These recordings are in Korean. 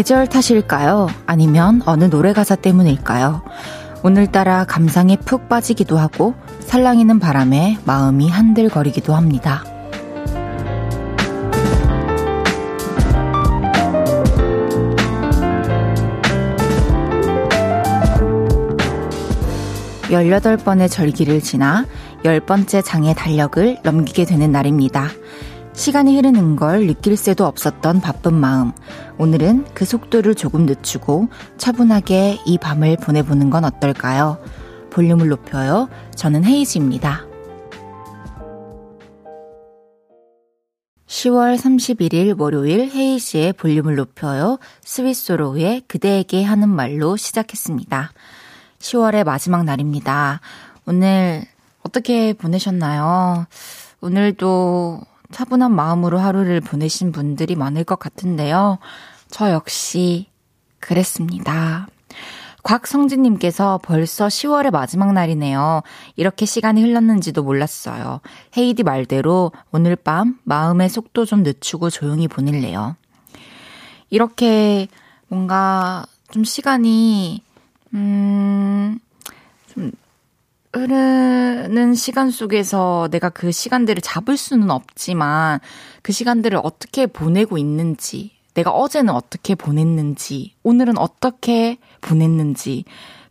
계절 탓일까요? 아니면 어느 노래 가사 때문일까요? 오늘따라 감상에 푹 빠지기도 하고 살랑이는 바람에 마음이 한들거리기도 합니다. 열여덟 번의 절기를 지나 열 번째 장의 달력을 넘기게 되는 날입니다. 시간이 흐르는 걸 느낄 새도 없었던 바쁜 마음. 오늘은 그 속도를 조금 늦추고 차분하게 이 밤을 보내보는 건 어떨까요? 볼륨을 높여요. 저는 헤이즈입니다. 10월 31일 월요일 헤이즈의 볼륨을 높여요. 스위스로우의 그대에게 하는 말로 시작했습니다. 10월의 마지막 날입니다. 오늘 어떻게 보내셨나요? 오늘도 차분한 마음으로 하루를 보내신 분들이 많을 것 같은데요. 저 역시 그랬습니다. 곽성진님께서 벌써 10월의 마지막 날이네요. 이렇게 시간이 흘렀는지도 몰랐어요. 헤이디 말대로 오늘 밤 마음의 속도 좀 늦추고 조용히 보낼래요. 이렇게 뭔가 좀 시간이, 음, 좀 흐르는 시간 속에서 내가 그 시간들을 잡을 수는 없지만 그 시간들을 어떻게 보내고 있는지, 내가 어제는 어떻게 보냈는지, 오늘은 어떻게 보냈는지,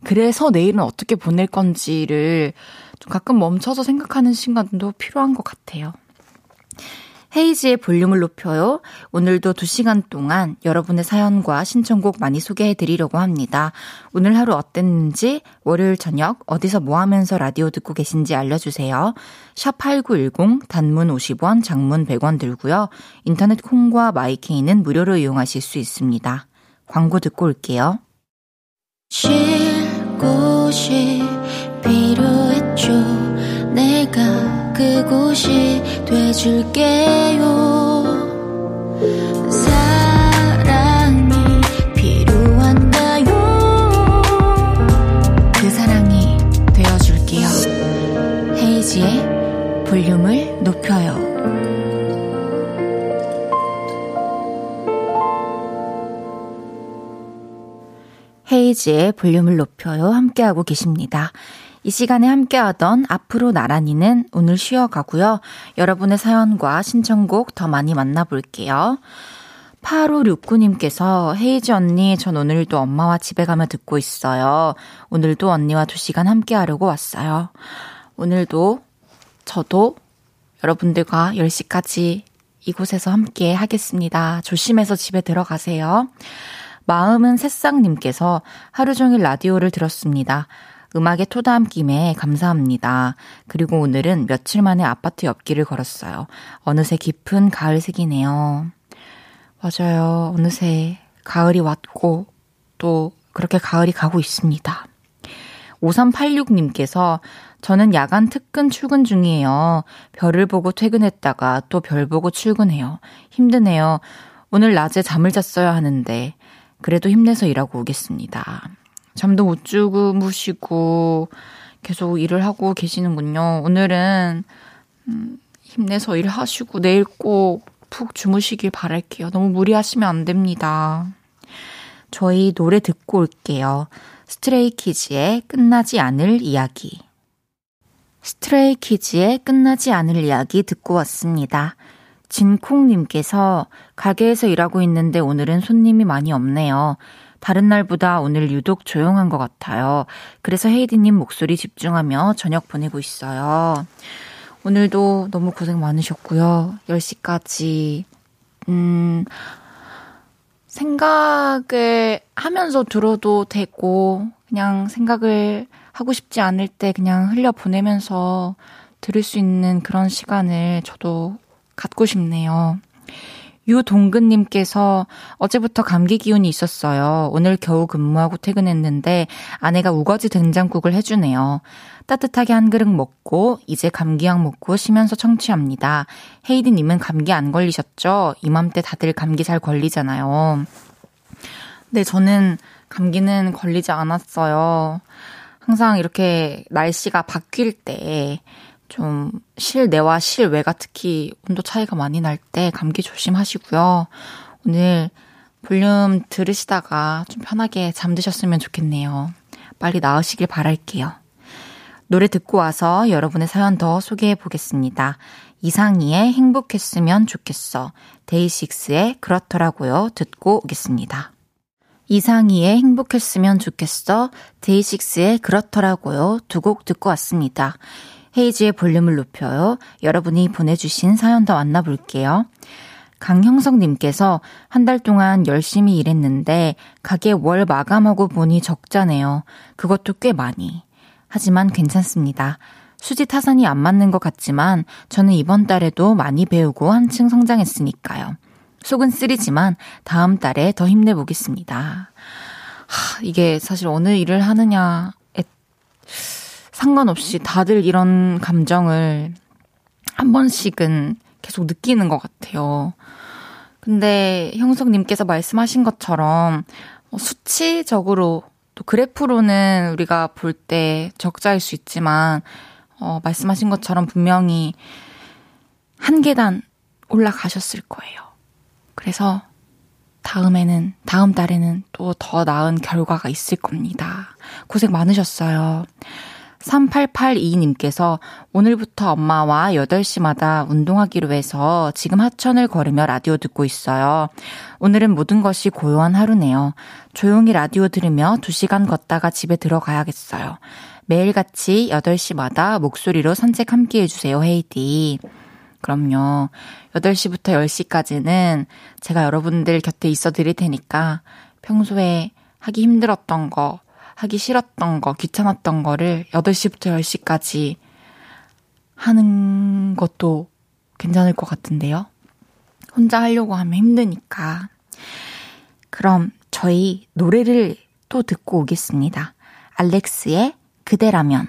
그래서 내일은 어떻게 보낼 건지를 좀 가끔 멈춰서 생각하는 시간도 필요한 것 같아요. 헤이지의 볼륨을 높여요. 오늘도 2시간 동안 여러분의 사연과 신청곡 많이 소개해 드리려고 합니다. 오늘 하루 어땠는지, 월요일 저녁 어디서 뭐 하면서 라디오 듣고 계신지 알려주세요. 샵8910 단문 50원, 장문 100원 들고요. 인터넷 콩과 마이케이는 무료로 이용하실 수 있습니다. 광고 듣고 올게요. 쉴 곳이 필요했죠. 내가 그곳이 돼줄게요. 사랑이 그 되어줄게요. 볼륨을 높여요. 헤이지의 볼륨을 높여요. 함께하고 계십니다. 이 시간에 함께하던 앞으로 나란히는 오늘 쉬어가고요. 여러분의 사연과 신청곡 더 많이 만나볼게요. 8569님께서 헤이즈 언니, 전 오늘도 엄마와 집에 가며 듣고 있어요. 오늘도 언니와 2시간 함께 하려고 왔어요. 오늘도 저도 여러분들과 10시까지 이곳에서 함께 하겠습니다. 조심해서 집에 들어가세요. 마음은 새싹님께서 하루 종일 라디오를 들었습니다. 음악의 토담 김에 감사합니다. 그리고 오늘은 며칠 만에 아파트 옆길을 걸었어요. 어느새 깊은 가을색이네요. 맞아요. 어느새 가을이 왔고 또 그렇게 가을이 가고 있습니다. 5386님께서 저는 야간 특근 출근 중이에요. 별을 보고 퇴근했다가 또 별 보고 출근해요. 힘드네요. 오늘 낮에 잠을 잤어야 하는데 그래도 힘내서 일하고 오겠습니다. 잠도 못 주무시고 계속 일을 하고 계시는군요. 오늘은 음, 힘내서 일하시고 내일 꼭 푹 주무시길 바랄게요. 너무 무리하시면 안 됩니다. 저희 노래 듣고 올게요. 스트레이키즈의 끝나지 않을 이야기. 스트레이키즈의 끝나지 않을 이야기 듣고 왔습니다. 진콩님께서 가게에서 일하고 있는데 오늘은 손님이 많이 없네요. 다른 날보다 오늘 유독 조용한 것 같아요. 그래서 헤이디님 목소리 집중하며 저녁 보내고 있어요. 오늘도 너무 고생 많으셨고요. 10시까지, 음, 생각을 하면서 들어도 되고, 그냥 생각을 하고 싶지 않을 때 그냥 흘려보내면서 들을 수 있는 그런 시간을 저도 갖고 싶네요. 유동근님께서 어제부터 감기 기운이 있었어요. 오늘 겨우 근무하고 퇴근했는데 아내가 우거지 된장국을 해주네요. 따뜻하게 한 그릇 먹고 이제 감기약 먹고 쉬면서 청취합니다. 헤이디님은 감기 안 걸리셨죠? 이맘때 다들 감기 잘 걸리잖아요. 네, 저는 감기는 걸리지 않았어요. 항상 이렇게 날씨가 바뀔 때 좀 실내와 실외가 특히 온도 차이가 많이 날 때 감기 조심하시고요. 오늘 볼륨 들으시다가 좀 편하게 잠드셨으면 좋겠네요. 빨리 나으시길 바랄게요. 노래 듣고 와서 여러분의 사연 더 소개해 보겠습니다. 이상희의 행복했으면 좋겠어. 데이식스의 그렇더라고요. 듣고 오겠습니다. 이상희의 행복했으면 좋겠어. 데이식스의 그렇더라고요. 두 곡 듣고 왔습니다. 헤이지의 볼륨을 높여요. 여러분이 보내주신 사연 더 만나볼게요. 강형석님께서 한 달 동안 열심히 일했는데 가게 월 마감하고 보니 적자네요. 그것도 꽤 많이. 하지만 괜찮습니다. 수지 타산이 안 맞는 것 같지만 저는 이번 달에도 많이 배우고 한층 성장했으니까요. 속은 쓰리지만 다음 달에 더 힘내보겠습니다. 하, 이게 사실 어느 일을 하느냐에 상관없이 다들 이런 감정을 한 번씩은 계속 느끼는 것 같아요. 근데 형석님께서 말씀하신 것처럼 뭐 수치적으로 또 그래프로는 우리가 볼 때 적자일 수 있지만 어, 말씀하신 것처럼 분명히 한 계단 올라가셨을 거예요. 그래서 다음에는, 다음 달에는 또 더 나은 결과가 있을 겁니다. 고생 많으셨어요. 3882님께서 오늘부터 엄마와 8시마다 운동하기로 해서 지금 하천을 걸으며 라디오 듣고 있어요. 오늘은 모든 것이 고요한 하루네요. 조용히 라디오 들으며 2시간 걷다가 집에 들어가야겠어요. 매일같이 8시마다 목소리로 산책 함께 해주세요, 헤이디. 그럼요. 8시부터 10시까지는 제가 여러분들 곁에 있어 드릴 테니까 평소에 하기 힘들었던 거, 하기 싫었던 거, 귀찮았던 거를 8시부터 10시까지 하는 것도 괜찮을 것 같은데요. 혼자 하려고 하면 힘드니까. 그럼 저희 노래를 또 듣고 오겠습니다. 알렉스의 그대라면.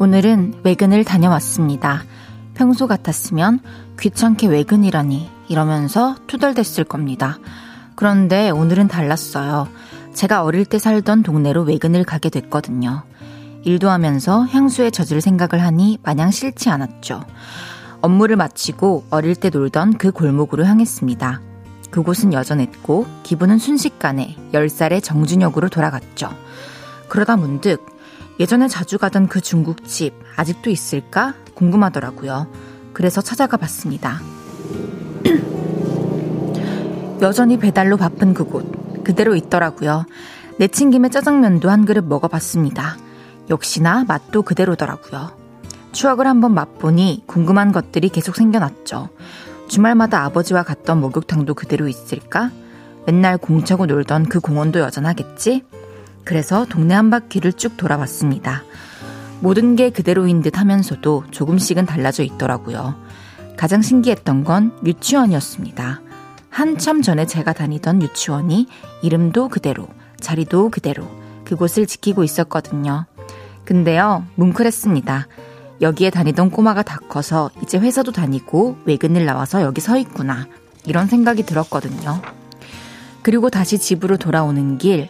오늘은 외근을 다녀왔습니다. 평소 같았으면 귀찮게 외근이라니 이러면서 투덜댔을 겁니다. 그런데 오늘은 달랐어요. 제가 어릴 때 살던 동네로 외근을 가게 됐거든요. 일도 하면서 향수에 젖을 생각을 하니 마냥 싫지 않았죠. 업무를 마치고 어릴 때 놀던 그 골목으로 향했습니다. 그곳은 여전했고 기분은 순식간에 10살의 정준혁으로 돌아갔죠. 그러다 문득 예전에 자주 가던 그 중국집 아직도 있을까 궁금하더라고요. 그래서 찾아가 봤습니다. 여전히 배달로 바쁜 그곳 그대로 있더라고요. 내친 김에 짜장면도 한 그릇 먹어봤습니다. 역시나 맛도 그대로더라고요. 추억을 한번 맛보니 궁금한 것들이 계속 생겨났죠. 주말마다 아버지와 갔던 목욕탕도 그대로 있을까? 맨날 공 차고 놀던 그 공원도 여전하겠지? 그래서 동네 한 바퀴를 쭉 돌아봤습니다. 모든 게 그대로인 듯 하면서도 조금씩은 달라져 있더라고요. 가장 신기했던 건 유치원이었습니다. 한참 전에 제가 다니던 유치원이 이름도 그대로, 자리도 그대로 그곳을 지키고 있었거든요. 근데요, 뭉클했습니다. 여기에 다니던 꼬마가 다 커서 이제 회사도 다니고 외근을 나와서 여기 서 있구나. 이런 생각이 들었거든요. 그리고 다시 집으로 돌아오는 길,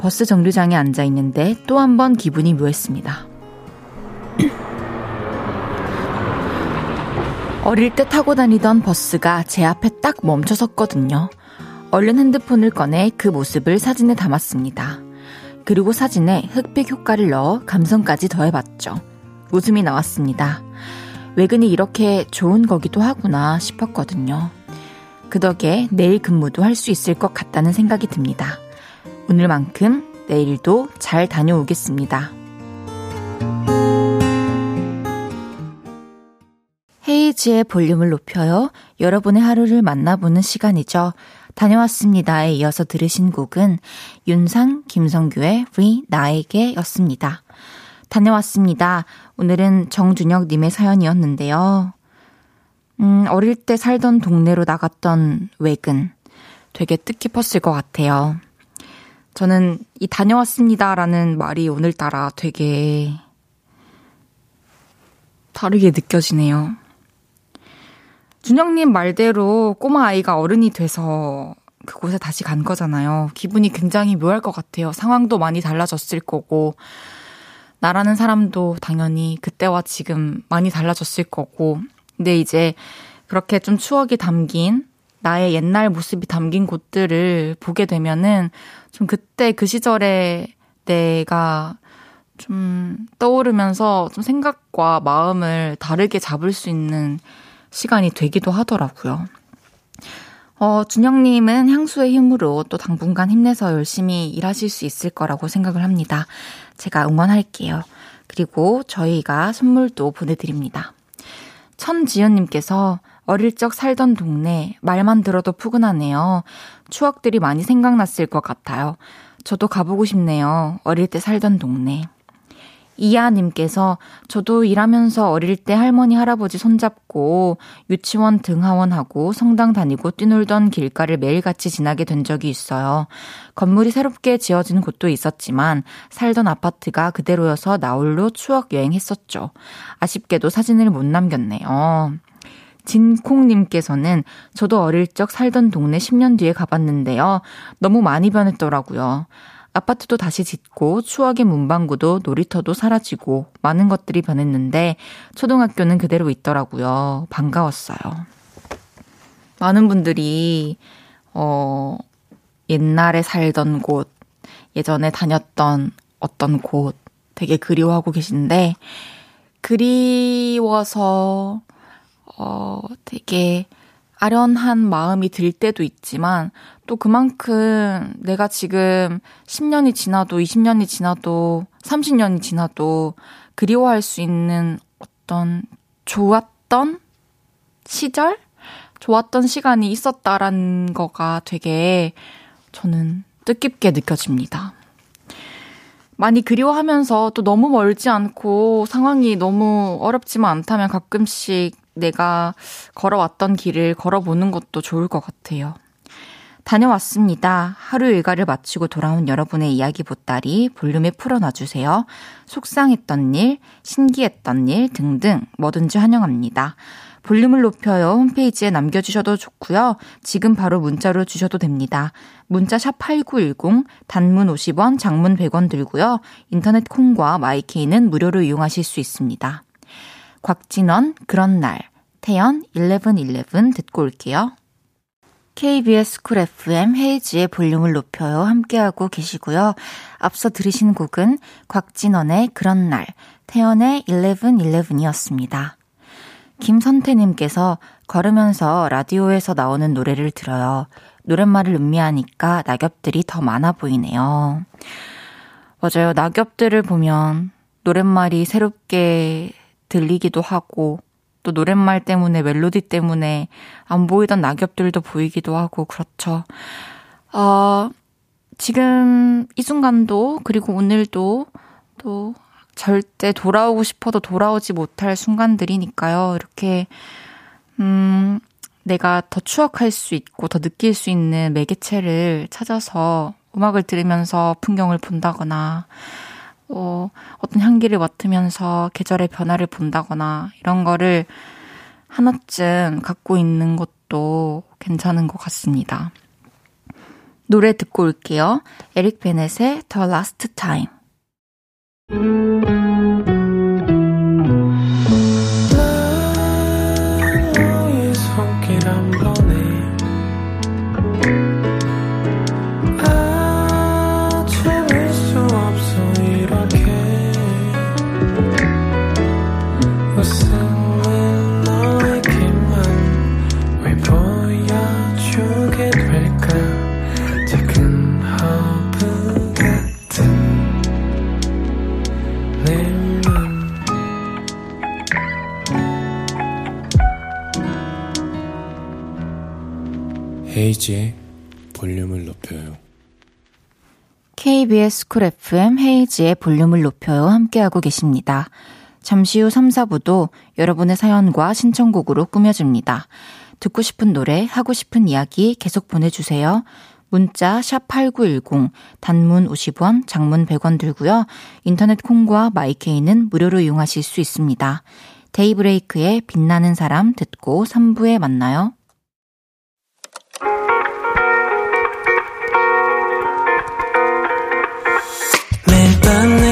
버스 정류장에 앉아 있는데 또 한 번 기분이 묘했습니다. 어릴 때 타고 다니던 버스가 제 앞에 딱 멈춰 섰거든요. 얼른 핸드폰을 꺼내 그 모습을 사진에 담았습니다. 그리고 사진에 흑백 효과를 넣어 감성까지 더해봤죠. 웃음이 나왔습니다. 외근이 이렇게 좋은 거기도 하구나 싶었거든요. 그 덕에 내일 근무도 할 수 있을 것 같다는 생각이 듭니다. 오늘만큼 내일도 잘 다녀오겠습니다. 헤이지의 볼륨을 높여요. 여러분의 하루를 만나보는 시간이죠. 다녀왔습니다에 이어서 들으신 곡은 윤상, 김성규의 위 나에게 였습니다. 다녀왔습니다. 오늘은 정준혁님의 사연이었는데요. 음, 어릴 때 살던 동네로 나갔던 외근. 되게 뜻깊었을 것 같아요. 저는 이 다녀왔습니다라는 말이 오늘따라 되게 다르게 느껴지네요. 준영님 말대로 꼬마 아이가 어른이 돼서 그곳에 다시 간 거잖아요. 기분이 굉장히 묘할 것 같아요. 상황도 많이 달라졌을 거고, 나라는 사람도 당연히 그때와 지금 많이 달라졌을 거고, 근데 이제 그렇게 좀 추억이 담긴 나의 옛날 모습이 담긴 곳들을 보게 되면은 좀 그때 그 시절에 내가 좀 떠오르면서 좀 생각과 마음을 다르게 잡을 수 있는 시간이 되기도 하더라고요. 어, 준영님은 향수의 힘으로 또 당분간 힘내서 열심히 일하실 수 있을 거라고 생각을 합니다. 제가 응원할게요. 그리고 저희가 선물도 보내드립니다. 천지연님께서 어릴 적 살던 동네 말만 들어도 푸근하네요. 추억들이 많이 생각났을 것 같아요. 저도 가보고 싶네요. 어릴 때 살던 동네. 이하님께서 저도 일하면서 어릴 때 할머니 할아버지 손잡고 유치원 등하원하고 성당 다니고 뛰놀던 길가를 매일같이 지나게 된 적이 있어요. 건물이 새롭게 지어진 곳도 있었지만 살던 아파트가 그대로여서 나홀로 추억 여행했었죠. 아쉽게도 사진을 못 남겼네요. 진콩님께서는 저도 어릴 적 살던 동네 10년 뒤에 가봤는데요. 너무 많이 변했더라고요. 아파트도 다시 짓고 추억의 문방구도 놀이터도 사라지고 많은 것들이 변했는데 초등학교는 그대로 있더라고요. 반가웠어요. 많은 분들이 어 옛날에 살던 곳, 예전에 다녔던 어떤 곳 되게 그리워하고 계신데 그리워서 어 되게 아련한 마음이 들 때도 있지만 또 그만큼 내가 지금 10년이 지나도 20년이 지나도 30년이 지나도 그리워할 수 있는 어떤 좋았던 시절? 좋았던 시간이 있었다라는 거가 되게 저는 뜻깊게 느껴집니다. 많이 그리워하면서 또 너무 멀지 않고 상황이 너무 어렵지만 않다면 가끔씩 내가 걸어왔던 길을 걸어보는 것도 좋을 것 같아요. 다녀왔습니다. 하루 일과를 마치고 돌아온 여러분의 이야기 보따리 볼륨에 풀어놔주세요. 속상했던 일, 신기했던 일 등등 뭐든지 환영합니다. 볼륨을 높여요. 홈페이지에 남겨주셔도 좋고요. 지금 바로 문자로 주셔도 됩니다. 문자 샵 8910, 단문 50원, 장문 100원 들고요. 인터넷 콩과 my K는 무료로 이용하실 수 있습니다. 곽진언, 그런 날, 태연, 1111 듣고 올게요. KBS Cool FM 헤이즈의 볼륨을 높여요. 함께하고 계시고요. 앞서 들으신 곡은 곽진원의 그런 날, 태연의 1111이었습니다. 김선태님께서 걸으면서 라디오에서 나오는 노래를 들어요. 노랫말을 음미하니까 낙엽들이 더 많아 보이네요. 맞아요. 낙엽들을 보면 노랫말이 새롭게 들리기도 하고 또 노랫말 때문에 멜로디 때문에 안 보이던 낙엽들도 보이기도 하고 그렇죠. 어, 지금 이 순간도 그리고 오늘도 또 절대 돌아오고 싶어도 돌아오지 못할 순간들이니까요. 이렇게 음 내가 더 추억할 수 있고 더 느낄 수 있는 매개체를 찾아서 음악을 들으면서 풍경을 본다거나 어, 어떤 향기를 맡으면서 계절의 변화를 본다거나 이런 거를 하나쯤 갖고 있는 것도 괜찮은 것 같습니다. 노래 듣고 올게요. 에릭 베넷의 The Last Time. 헤이즈의 볼륨을 높여요. KBS Cool FM 헤이즈의 볼륨을 높여요 함께하고 계십니다. 잠시 후 3, 4부도 여러분의 사연과 신청곡으로 꾸며집니다. 듣고 싶은 노래, 하고 싶은 이야기 계속 보내주세요. 문자 샵8910 단문 50원, 장문 100원 들고요. 인터넷 콩과 my K는 무료로 이용하실 수 있습니다. 데이브레이크의 빛나는 사람 듣고 3부에 만나요.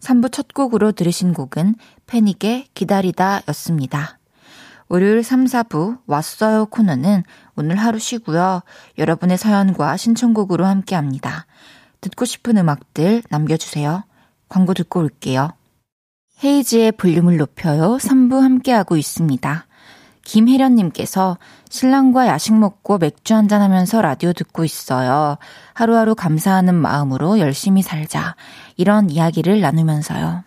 3부 첫 곡으로 들으신 곡은 패닉의 기다리다 였습니다. 월요일 3, 4부 왔어요 코너는 오늘 하루 쉬고요. 여러분의 사연과 신청곡으로 함께 합니다. 듣고 싶은 음악들 남겨주세요. 광고 듣고 올게요. 헤이지의 볼륨을 높여요. 3부 함께하고 있습니다. 김혜련님께서 신랑과 야식 먹고 맥주 한잔 하면서 라디오 듣고 있어요. 하루하루 감사하는 마음으로 열심히 살자. 이런 이야기를 나누면서요.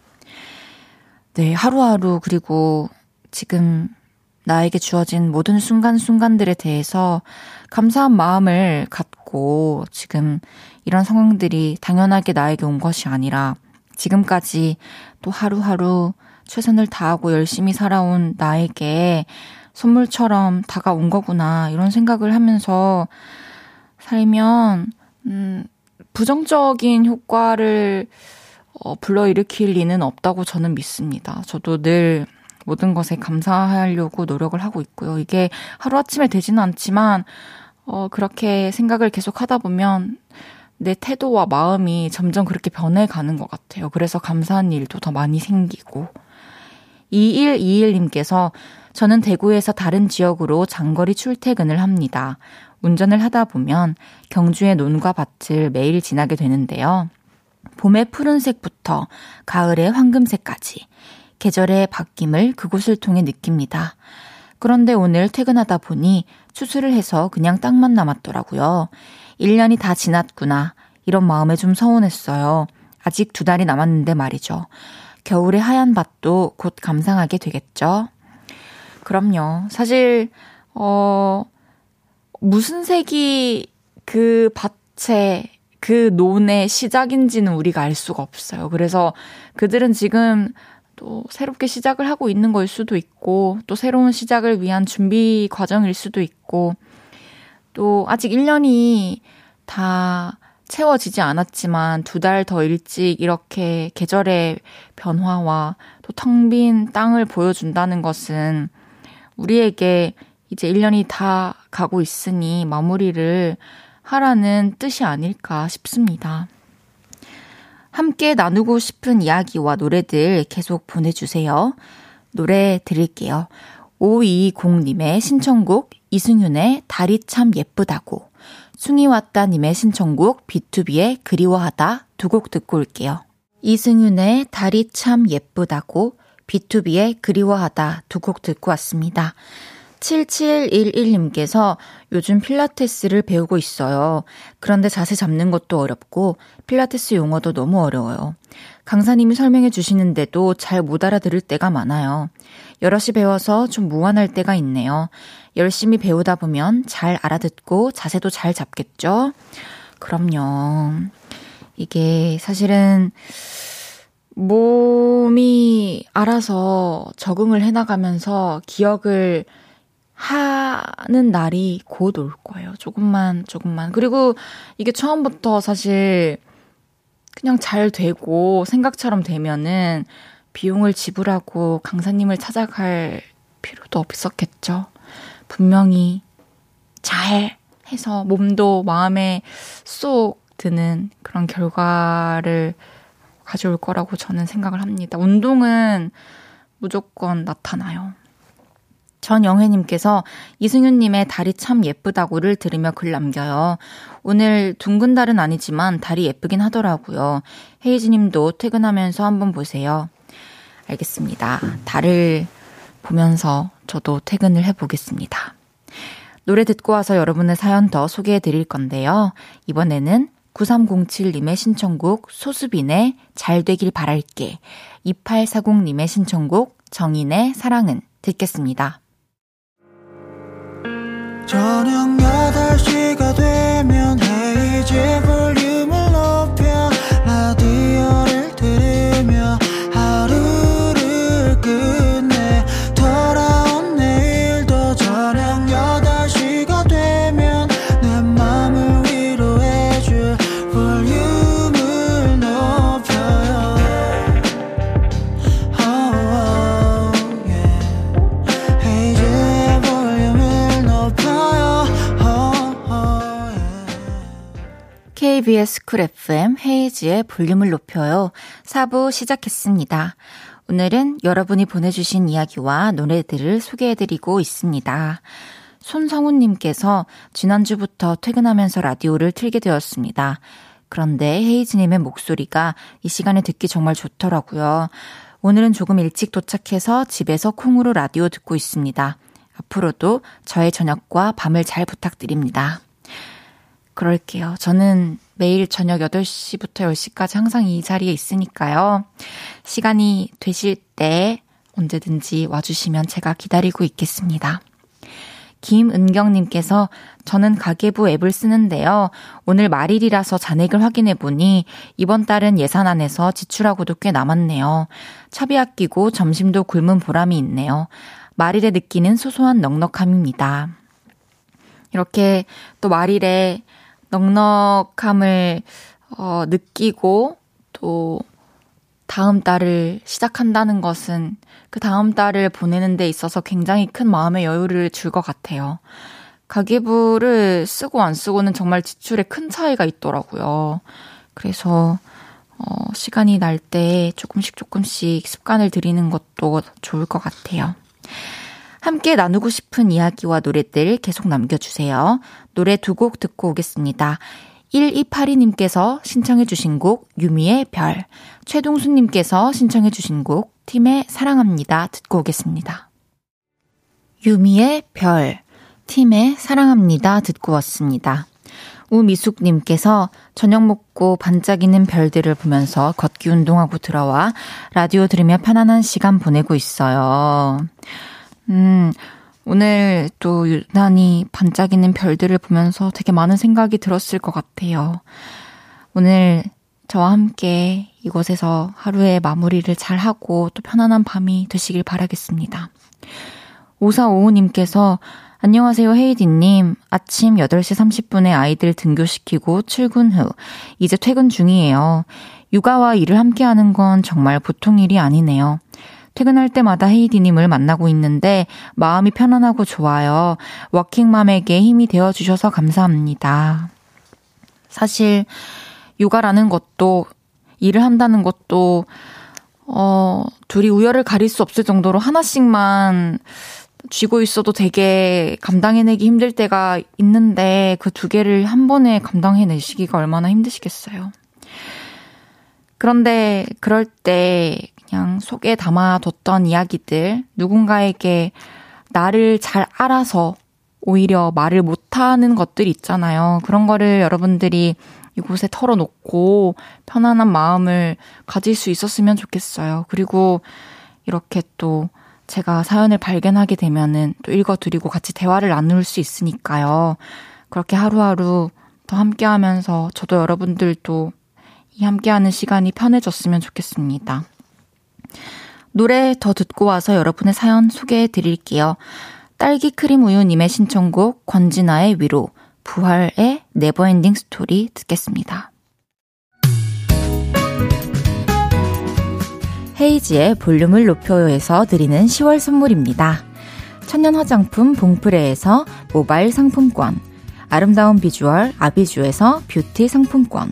네, 하루하루 그리고 지금 나에게 주어진 모든 순간순간들에 대해서 감사한 마음을 갖고 지금 이런 상황들이 당연하게 나에게 온 것이 아니라 지금까지 또 하루하루 최선을 다하고 열심히 살아온 나에게 선물처럼 다가온 거구나, 이런 생각을 하면서 살면, 음, 부정적인 효과를 어, 불러일으킬 리는 없다고 저는 믿습니다. 저도 늘 모든 것에 감사하려고 노력을 하고 있고요. 이게 하루아침에 되지는 않지만, 어, 그렇게 생각을 계속 하다 보면 내 태도와 마음이 점점 그렇게 변해가는 것 같아요. 그래서 감사한 일도 더 많이 생기고. 2121님께서 저는 대구에서 다른 지역으로 장거리 출퇴근을 합니다. 운전을 하다 보면 경주의 논과 밭을 매일 지나게 되는데요. 봄의 푸른색부터 가을의 황금색까지 계절의 바뀜을 그곳을 통해 느낍니다. 그런데 오늘 퇴근하다 보니 추수를 해서 그냥 땅만 남았더라고요. 1년이 다 지났구나. 이런 마음에 좀 서운했어요. 아직 두 달이 남았는데 말이죠. 겨울의 하얀 밭도 곧 감상하게 되겠죠? 그럼요. 사실, 어, 무슨 색이 그 밭의 그 논의 시작인지는 우리가 알 수가 없어요. 그래서 그들은 지금 또 새롭게 시작을 하고 있는 거일 수도 있고, 또 새로운 시작을 위한 준비 과정일 수도 있고, 또 아직 1년이 다 채워지지 않았지만 두 달 더 일찍 이렇게 계절의 변화와 또 텅 빈 땅을 보여준다는 것은 우리에게 이제 1년이 다 가고 있으니 마무리를 하라는 뜻이 아닐까 싶습니다. 함께 나누고 싶은 이야기와 노래들 계속 보내주세요. 노래 드릴게요. 5220님의 신청곡 이승윤의 달이 참 예쁘다고 숭이 왔다님의 신청곡 B2B의 그리워하다 두 곡 듣고 올게요. 이승윤의 달이 참 예쁘다고 B2B의 그리워하다 두 곡 듣고 왔습니다. 7711님께서 요즘 필라테스를 배우고 있어요. 그런데 자세 잡는 것도 어렵고 필라테스 용어도 너무 어려워요. 강사님이 설명해 주시는데도 잘 못 알아들을 때가 많아요. 여럿이 배워서 좀 무안할 때가 있네요. 열심히 배우다 보면 잘 알아듣고 자세도 잘 잡겠죠? 그럼요. 이게 사실은 몸이 알아서 적응을 해나가면서 기억을 하는 날이 곧 올 거예요. 조금만, 조금만. 그리고 이게 처음부터 사실 그냥 잘 되고 생각처럼 되면은 비용을 지불하고 강사님을 찾아갈 필요도 없었겠죠. 분명히 잘 해서 몸도 마음에 쏙 드는 그런 결과를 가져올 거라고 저는 생각을 합니다. 운동은 무조건 나타나요. 전영혜님께서 이승윤님의 달이 참 예쁘다고를 들으며 글 남겨요. 오늘 둥근 달은 아니지만 달이 예쁘긴 하더라고요. 헤이즈님도 퇴근하면서 한번 보세요. 알겠습니다. 달을 보면서 저도 퇴근을 해보겠습니다. 노래 듣고 와서 여러분의 사연 더 소개해 드릴 건데요. 이번에는 9307님의 신청곡 소수빈의 잘 되길 바랄게 2840님의 신청곡 정인의 사랑은 듣겠습니다. 저녁 8시가 되면 헤이즈 볼륨 KBS Cool FM 헤이즈의 볼륨을 높여요. 4부 시작했습니다. 오늘은 여러분이 보내주신 이야기와 노래들을 소개해드리고 있습니다. 손성훈님께서 지난주부터 퇴근하면서 라디오를 틀게 되었습니다. 그런데 헤이즈님의 목소리가 이 시간에 듣기 정말 좋더라고요. 오늘은 조금 일찍 도착해서 집에서 콩으로 라디오 듣고 있습니다. 앞으로도 저의 저녁과 밤을 잘 부탁드립니다. 그럴게요. 저는 매일 저녁 8시부터 10시까지 항상 이 자리에 있으니까요. 시간이 되실 때 언제든지 와주시면 제가 기다리고 있겠습니다. 김은경님께서 저는 가계부 앱을 쓰는데요. 오늘 말일이라서 잔액을 확인해 보니 이번 달은 예산 안에서 지출하고도 꽤 남았네요. 차비 아끼고 점심도 굶은 보람이 있네요. 말일에 느끼는 소소한 넉넉함입니다. 이렇게 또 말일에 넉넉함을 어, 느끼고 또 다음 달을 시작한다는 것은 그 다음 달을 보내는 데 있어서 굉장히 큰 마음의 여유를 줄 것 같아요. 가계부를 쓰고 안 쓰고는 정말 지출에 큰 차이가 있더라고요. 그래서 어, 시간이 날 때 조금씩 조금씩 습관을 들이는 것도 좋을 것 같아요. 함께 나누고 싶은 이야기와 노래들 계속 남겨주세요. 노래 두 곡 듣고 오겠습니다. 1282님께서 신청해주신 곡 유미의 별, 최동수님께서 신청해주신 곡 팀의 사랑합니다 듣고 오겠습니다. 유미의 별, 팀의 사랑합니다 듣고 왔습니다. 우미숙님께서 저녁 먹고 반짝이는 별들을 보면서 걷기 운동하고 들어와 라디오 들으며 편안한 시간 보내고 있어요. 음, 오늘 또 유난히 반짝이는 별들을 보면서 되게 많은 생각이 들었을 것 같아요. 오늘 저와 함께 이곳에서 하루의 마무리를 잘 하고 또 편안한 밤이 되시길 바라겠습니다. 5455님께서 안녕하세요, 헤이디님. 아침 8시 30분에 아이들 등교시키고 출근 후, 이제 퇴근 중이에요. 육아와 일을 함께 하는 건 정말 보통 일이 아니네요. 퇴근할 때마다 헤이디님을 만나고 있는데 마음이 편안하고 좋아요. 워킹맘에게 힘이 되어 주셔서 감사합니다. 사실, 육아라는 것도, 일을 한다는 것도, 어, 둘이 우열을 가릴 수 없을 정도로 하나씩만 쥐고 있어도 되게 감당해내기 힘들 때가 있는데 그 두 개를 한 번에 감당해내시기가 얼마나 힘드시겠어요. 그런데 그럴 때 그냥 속에 담아뒀던 이야기들 누군가에게 나를 잘 알아서 오히려 말을 못하는 것들 있잖아요. 그런 거를 여러분들이 이곳에 털어놓고 편안한 마음을 가질 수 있었으면 좋겠어요. 그리고 이렇게 또 제가 사연을 발견하게 되면은 또 읽어드리고 같이 대화를 나눌 수 있으니까요. 그렇게 하루하루 더 함께 하면서 저도 여러분들도 이 함께하는 시간이 편해졌으면 좋겠습니다. 노래 더 듣고 와서 여러분의 사연 소개해 드릴게요. 딸기 크림 우유님의 신청곡 권진아의 위로, 부활의 Never Ending Story 듣겠습니다. 헤이즈의 볼륨을 높여요에서 드리는 10월 선물입니다. 천연 화장품 봉프레에서 모바일 상품권, 아름다운 비주얼 아비주에서 뷰티 상품권,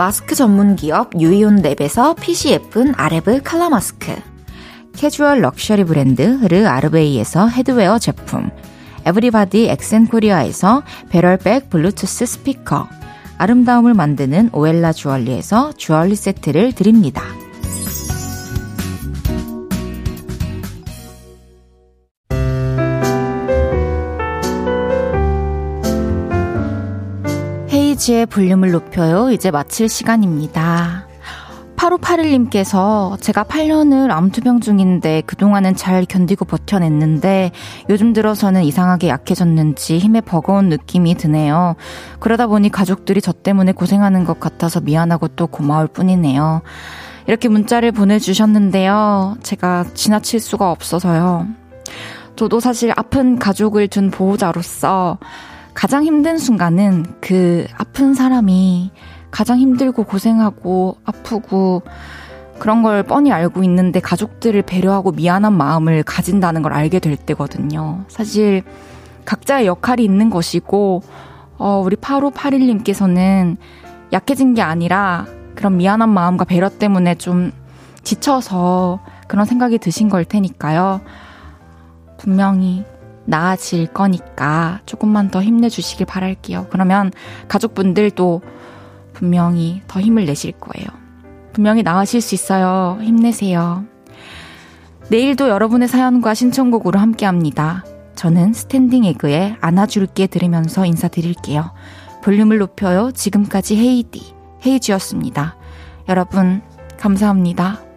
마스크 전문 기업 유이온 랩에서 핏이 예쁜 아레브 칼라 마스크 캐주얼 럭셔리 브랜드 르 아르베이에서 headwear 제품 에브리바디 엑센코리아에서 배럴백 블루투스 스피커 아름다움을 만드는 오엘라 주얼리에서 주얼리 세트를 드립니다. 헤이지의 볼륨을 높여요. 이제 마칠 시간입니다. 8581님께서 제가 8년을 암투병 중인데 그동안은 잘 견디고 버텨냈는데 요즘 들어서는 이상하게 약해졌는지 힘에 버거운 느낌이 드네요. 그러다 보니 가족들이 저 때문에 고생하는 것 같아서 미안하고 또 고마울 뿐이네요. 이렇게 문자를 보내주셨는데요. 제가 지나칠 수가 없어서요. 저도 사실 아픈 가족을 둔 보호자로서 가장 힘든 순간은 그 아픈 사람이 가장 힘들고 고생하고 아프고 그런 걸 뻔히 알고 있는데 가족들을 배려하고 미안한 마음을 가진다는 걸 알게 될 때거든요. 사실 각자의 역할이 있는 것이고, 어, 우리 8581님께서는 약해진 게 아니라 그런 미안한 마음과 배려 때문에 좀 지쳐서 그런 생각이 드신 걸 테니까요. 분명히 나아질 거니까 조금만 더 힘내주시길 바랄게요. 그러면 가족분들도 분명히 더 힘을 내실 거예요. 분명히 나으실 수 있어요. 힘내세요. 내일도 여러분의 사연과 신청곡으로 함께 합니다. 저는 스탠딩 에그의 안아줄게 들으면서 인사드릴게요. 볼륨을 높여요. 지금까지 헤이디, 헤이지였습니다. 여러분, 감사합니다.